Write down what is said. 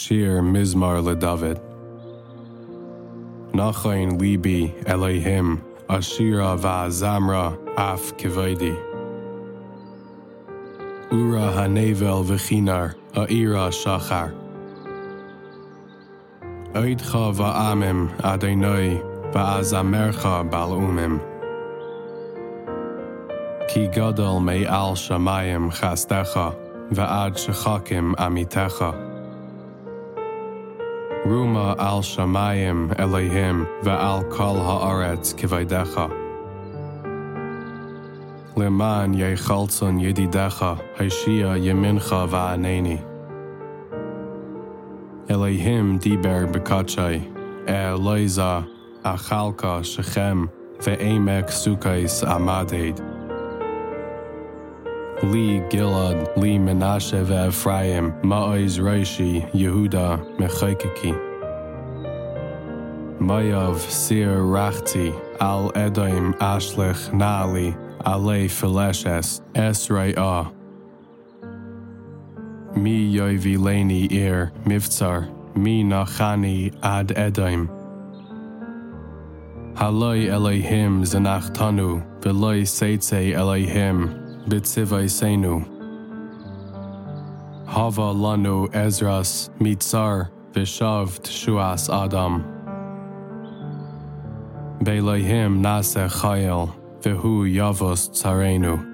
shir mizmar le David. Nachain libi Elohim, Ashira va zamra af kivaidi. Ura hanevel v'chinar, ha'ira shachar. Oidcha va'amim Adonai, va'azamercha bal umim. Ki gadol me shamayim chastecha, va'ad shechakim amitecha. Ruma al shamayim Elohim, va'al kol ha'aretz kivaydecha. Leman yechaltzon yedidecha, haishia yemincha va'aneni. Elohim diber bekachai, Eloiza achalka shechem, ve'emek sukais amaded. Li Gilad, Li Menashe ve'Ephraim, Ma'oz Reishi, Yehuda, Mechaikiki. Mayav Sir Rachti, Al Edoim Ashlech Nali, Ale Phileshes, Esra'ah. Mi Yoivi Leni Ir, Mivtsar, Mi Nachani Ad Edoim. Haloi Elohim Zanachtanu, Veloi Seitze Elohim, Bitzivai Senu. Hava Lanu Ezras Mitzar Vishav Tshuas Adam. Belohim Nase Chayel Vihu Yavos Tsarenu.